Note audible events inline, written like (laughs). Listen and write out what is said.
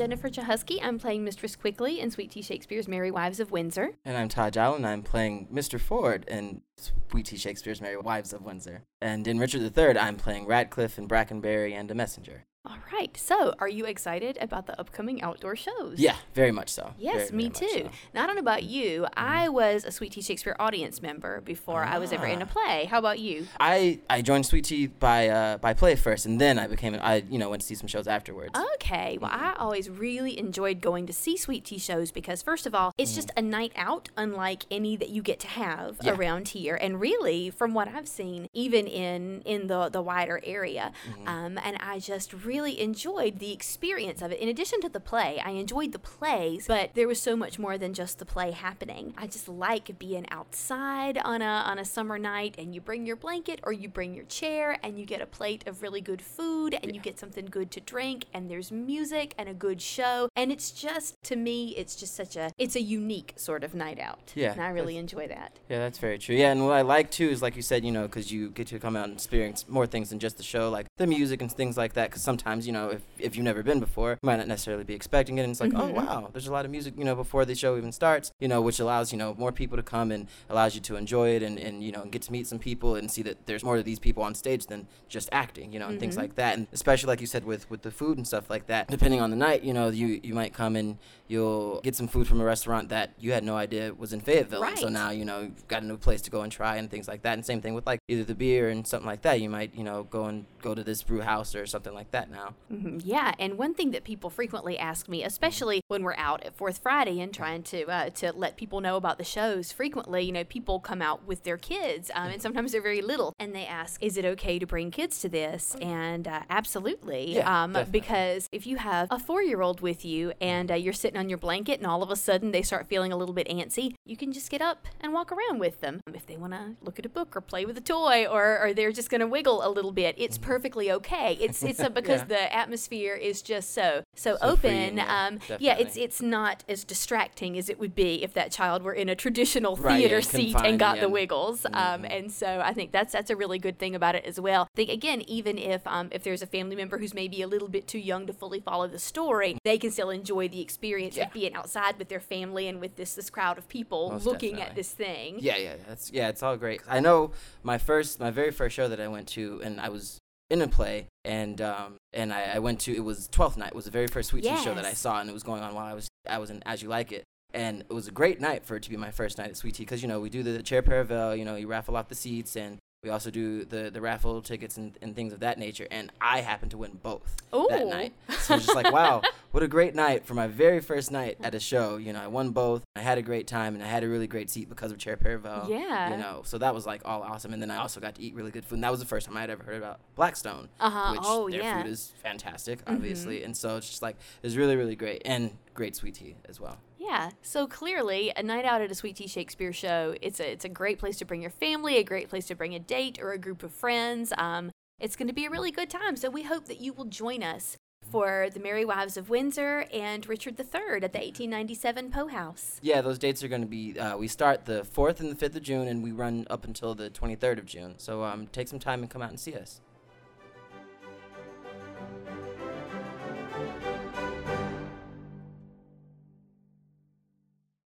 Jennifer Chahusky. I'm playing Mistress Quickly in Sweet Tea Shakespeare's Merry Wives of Windsor. And I'm Todd Allen. I'm playing Mr. Ford in Sweet Tea Shakespeare's Merry Wives of Windsor. And in Richard III, I'm playing Ratcliffe and Brackenbury and a messenger. All right. So, are you excited about the upcoming outdoor shows? Yeah, very much so. Yes, Very, me very too. so. Not on about you. I was a Sweet Tea Shakespeare audience member before I was ever in a Ah. play. How about you? I, I joined Sweet Tea by uh, by play first, and then I became I you know went to see some shows afterwards. Okay. Well, I always really enjoyed going to see Sweet Tea shows because, first of all, it's just a night out unlike any that you get to have Yeah. around here. And really, from what I've seen, even in in the the wider area, um, and I just really enjoyed the experience of it. In addition to the play, I enjoyed the plays, but there was so much more than just the play happening. I just like being outside on a on a summer night, and you bring your blanket or you bring your chair, and you get a plate of really good food, and you get something good to drink, and there's music and a good show, and it's just to me, it's just such a it's a unique sort of night out. Yeah, and I really enjoy that. Yeah, that's very true. Yeah, and what I like too is like you said, you know, because you get to come out and experience more things than just the show, like the music and things like that. Because sometimes, you know, if, if you've never been before, you might not necessarily be expecting it, and it's like, Mhm. oh wow, there's a lot of music, you know, before the show even starts, you know, which allows you know more people to come and allows you to enjoy it and and you know get to meet some people and see that there's more to these people on stage than just acting, you know, and things Mhm. like that. And especially like you said with with the food and stuff like that, depending on the night, you know, you you might come and you'll get some food from a restaurant that you had no idea was in Fayetteville. and So now, you know, you've got a new place to go and try and things like that. And same thing with like either the beer and something like that. You might, you know, go and go to this brew house or something like that now. Mhm, Yeah, and one thing that people frequently ask me, especially when we're out at Fourth Friday and trying to uh, to let people know about the shows, frequently, you know, people come out with their kids, um, and sometimes they're very little, and they ask, "Is it okay to bring kids to this?" And uh, absolutely, Yeah, um, because if you have a four-year-old with you and uh, you're sitting on your blanket, and all of a sudden they start feeling a little bit antsy, you can just get up and walk around with them. If they want to look at a book or play with a toy, or, or they're just going to wiggle a little bit, it's perfectly okay. It's it's a, (laughs) because Mm-hmm. Yeah. the atmosphere is just so so, So open. um, yeah, it's it's not as distracting as it would be if that child were in a traditional Right, theater yeah, seat and got yeah. the wiggles. Um, Mhm. and so I think that's that's a really good thing about it as well. I think again, even if um, if there's a family member who's maybe a little bit too young to fully follow the story, they can still enjoy the experience of being outside with their family and with this this crowd of people Most looking definitely. at this thing. Yeah, yeah, that's yeah, it's all great. I know my first, my very first show that I went to, and I was in a play, and um, and I, I went to it was Twelfth Night it was the very first Sweet Tea show that I saw, and it was going on while I was I was in As You Like It. And it was a great night for it to be my first night at Sweet Tea because you know we do the chair paravel, you know you raffle off the seats, and we also do the the raffle tickets and, and things of that nature. And I happened to win both that night, so it was just like wow, (laughs) what a great night for my very first night at a show. You know I won both, I had a great time, and I had a really great seat because of chair paravel. Yeah. you know so that was like all awesome. And then I also got to eat really good food. And that was the first time I had ever heard about Blackstone Uh-huh. which Oh, their yeah. Mm-hmm. food is fantastic, obviously. And so it's just like it's really, really great and great sweet tea as well. Yeah. So clearly, a night out at a Sweet Tea Shakespeare show, it's a it's a great place to bring your family, a great place to bring a date or a group of friends. Um, it's going to be a really good time. So we hope that you will join us for the Merry Wives of Windsor and Richard III at the 1897 Poe House. Yeah, those dates are going to be. Uh, we start the fourth and the fifth of June, and we run up until the twenty third of June. So um, take some time and come out and see us.